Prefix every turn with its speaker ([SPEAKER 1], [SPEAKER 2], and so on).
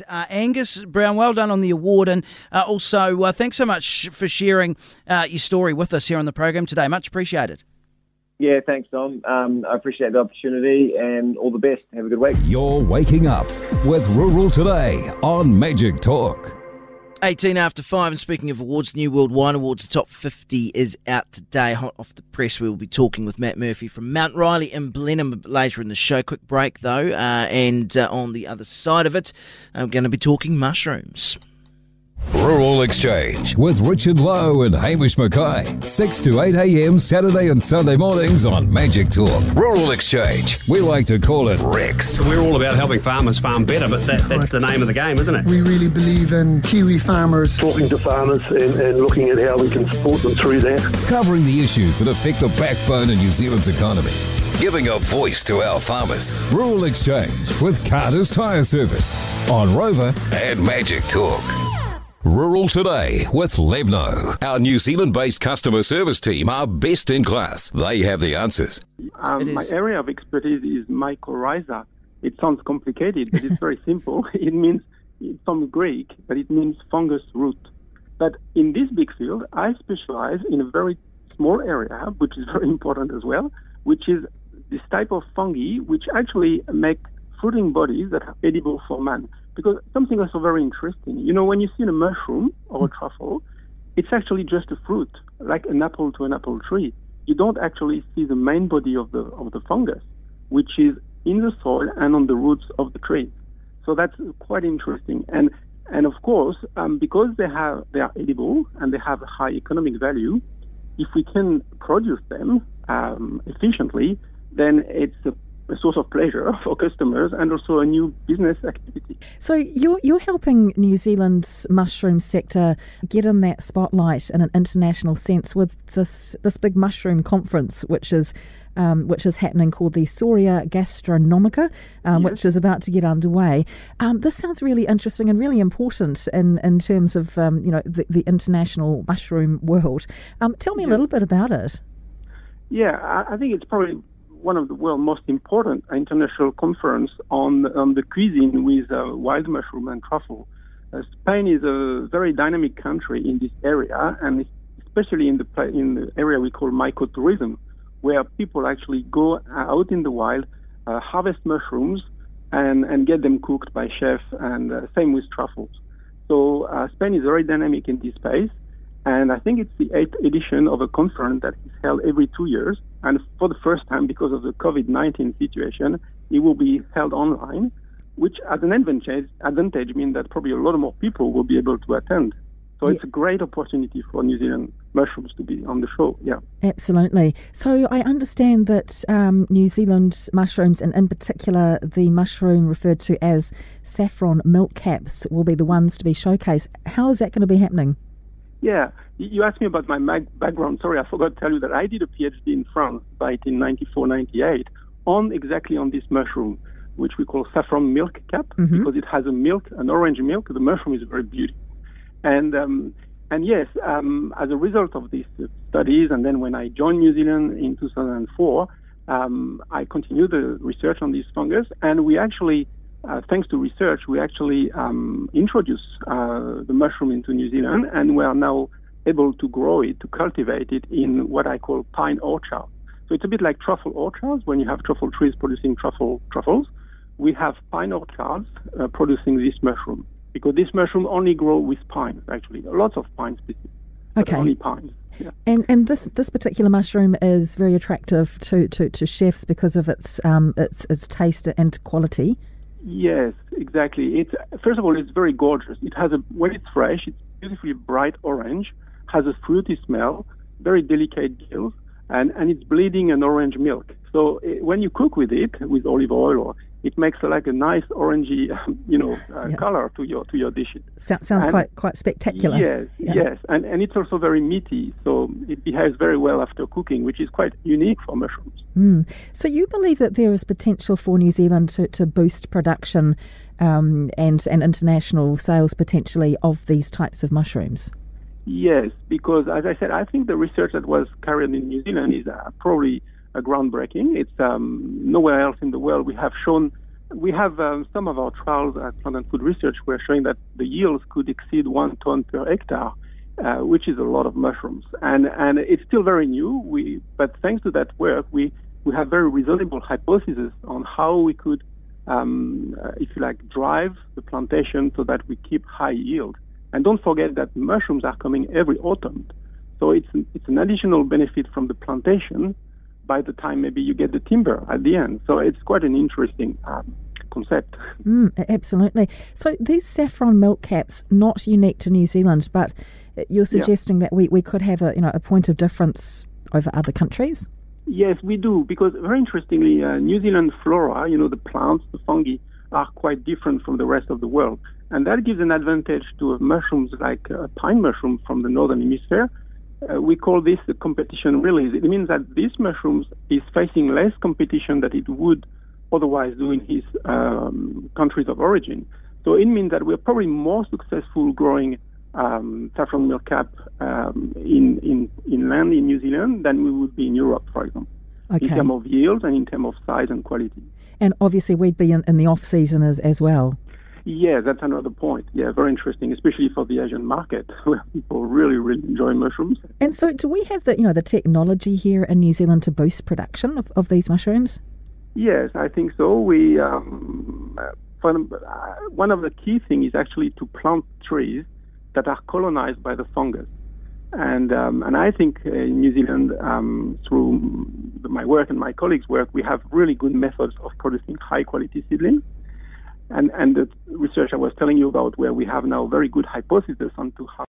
[SPEAKER 1] great. Uh, Angus Brown, well done on the award. And uh, also, uh, thanks so much for sharing uh, your story with us here on the program today. Much appreciated.
[SPEAKER 2] Yeah, thanks, Dom. Um, I appreciate the opportunity and all the best. Have a good week.
[SPEAKER 3] You're waking up with Rural Today on Magic Talk.
[SPEAKER 1] 18 after 5, and speaking of awards, New World Wine Awards, the top 50 is out today. Hot off the press, we will be talking with Matt Murphy from Mount Riley in Blenheim later in the show. Quick break, though, uh, and uh, on the other side of it, I'm going to be talking mushrooms.
[SPEAKER 3] Rural Exchange with Richard Loe and Hamish McKay. 6 to 8 a.m. Saturday and Sunday mornings on Magic Talk. Rural Exchange. We like to call it Rex.
[SPEAKER 4] We're all about helping farmers farm better, but that, that's the name of the game, isn't it?
[SPEAKER 5] We really believe in Kiwi farmers.
[SPEAKER 6] Talking to farmers and, and looking at how we can support them through that.
[SPEAKER 3] Covering the issues that affect the backbone of New Zealand's economy. Giving a voice to our farmers. Rural Exchange with Carter's Tyre Service on Rova and Magic Talk. Rural Today with Levno. Our New Zealand based customer service team are best in class. They have the answers.
[SPEAKER 7] Um, my area of expertise is mycorrhiza. It sounds complicated, but it's very simple. It means, it's from Greek, but it means fungus root. But in this big field, I specialize in a very small area, which is very important as well, which is this type of fungi which actually make fruiting bodies that are edible for man. Because something also very interesting, you know, when you see a mushroom or a truffle, it's actually just a fruit, like an apple to an apple tree. You don't actually see the main body of the of the fungus, which is in the soil and on the roots of the tree. So that's quite interesting. And and of course, um, because they have they are edible and they have a high economic value, if we can produce them um, efficiently, then it's a a source of pleasure for customers and also a new business activity.
[SPEAKER 8] So you're you're helping New Zealand's mushroom sector get in that spotlight in an international sense with this this big mushroom conference, which is. Um, which is happening called the Soria Gastronomica, um, yes. which is about to get underway. Um, this sounds really interesting and really important in, in terms of um, you know the, the, international mushroom world. Um, tell me yes. a little bit about it.
[SPEAKER 7] Yeah, I, I think it's probably one of the world's most important international conference on, on the cuisine with uh, wild mushroom and truffle. Uh, Spain is a very dynamic country in this area, and especially in the in the area we call mycotourism, where people actually go out in the wild, uh, harvest mushrooms, and and get them cooked by chef, and uh, same with truffles. So uh, Spain is very dynamic in this space, and I think it's the eighth edition of a conference that is held every two years. And for the first time, because of the COVID 19 situation, it will be held online, which as an advantage, advantage means that probably a lot more people will be able to attend. So yeah. it's a great opportunity for New Zealand mushrooms to be on the show. Yeah,
[SPEAKER 8] absolutely. So I understand that um, New Zealand mushrooms, and in particular the mushroom referred to as saffron milk caps, will be the ones to be showcased. How is that going to be happening?
[SPEAKER 7] Yeah, you asked me about my mag- background. Sorry, I forgot to tell you that I did a PhD in France back in 94, 98 on exactly on this mushroom, which we call saffron milk cap, mm-hmm. because it has a milk, an orange milk. The mushroom is very beautiful. And, um, and yes, um, as a result of these studies, and then when I joined New Zealand in 2004, um, I continued the research on this fungus, and we actually uh, thanks to research, we actually um, introduced uh, the mushroom into New Zealand, and we are now able to grow it, to cultivate it in what I call pine orchard. So it's a bit like truffle orchards when you have truffle trees producing truffle truffles. We have pine orchards uh, producing this mushroom because this mushroom only grows with pines. Actually, lots of pine species, okay. only pines. Yeah.
[SPEAKER 8] And and this this particular mushroom is very attractive to, to, to chefs because of its um its its taste and quality.
[SPEAKER 7] Yes, exactly. It's first of all, it's very gorgeous. It has a when it's fresh, it's beautifully bright orange, has a fruity smell, very delicate gills, and and it's bleeding an orange milk. So it, when you cook with it with olive oil or it makes like a nice orangey, you know, uh, yeah. color to your to your dishes.
[SPEAKER 8] sounds and quite quite spectacular.
[SPEAKER 7] Yes, yeah. yes, and and it's also very meaty, so it behaves very well after cooking, which is quite unique for mushrooms.
[SPEAKER 8] Mm. So you believe that there is potential for New Zealand to, to boost production um, and and international sales potentially of these types of mushrooms.
[SPEAKER 7] Yes, because as I said, I think the research that was carried in New Zealand is uh, probably groundbreaking. It's um, nowhere else in the world we have shown we have um, some of our trials at Plant and Food Research were showing that the yields could exceed one ton per hectare, uh, which is a lot of mushrooms. And and it's still very new. We but thanks to that work, we we have very reasonable hypotheses on how we could, um, uh, if you like, drive the plantation so that we keep high yield. And don't forget that mushrooms are coming every autumn, so it's it's an additional benefit from the plantation by the time maybe you get the timber at the end. So it's quite an interesting um, concept.
[SPEAKER 8] Mm, absolutely. So these saffron milk caps, not unique to New Zealand, but you're suggesting yeah. that we, we could have a you know a point of difference over other countries.
[SPEAKER 7] Yes, we do because very interestingly, uh, New Zealand flora, you know, the plants, the fungi, are quite different from the rest of the world, and that gives an advantage to mushrooms like uh, pine mushroom from the northern hemisphere uh, we call this the competition release. It means that this mushroom is facing less competition than it would otherwise do in his um, countries of origin. So it means that we're probably more successful growing um, saffron milkcap um, in, in, in land in New Zealand than we would be in Europe, for example, okay. in terms of yield and in terms of size and quality.
[SPEAKER 8] And obviously, we'd be in, in the off season as, as well.
[SPEAKER 7] Yeah, that's another point. Yeah, very interesting, especially for the Asian market, where people really, really enjoy mushrooms.
[SPEAKER 8] And so, do we have the you know the technology here in New Zealand to boost production of, of these mushrooms?
[SPEAKER 7] Yes, I think so. We um, uh, one of the key things is actually to plant trees that are colonized by the fungus. And um, and I think uh, in New Zealand, um, through my work and my colleagues' work, we have really good methods of producing high quality seedlings and, and the research I was telling you about, where we have now very good hypothesis on to how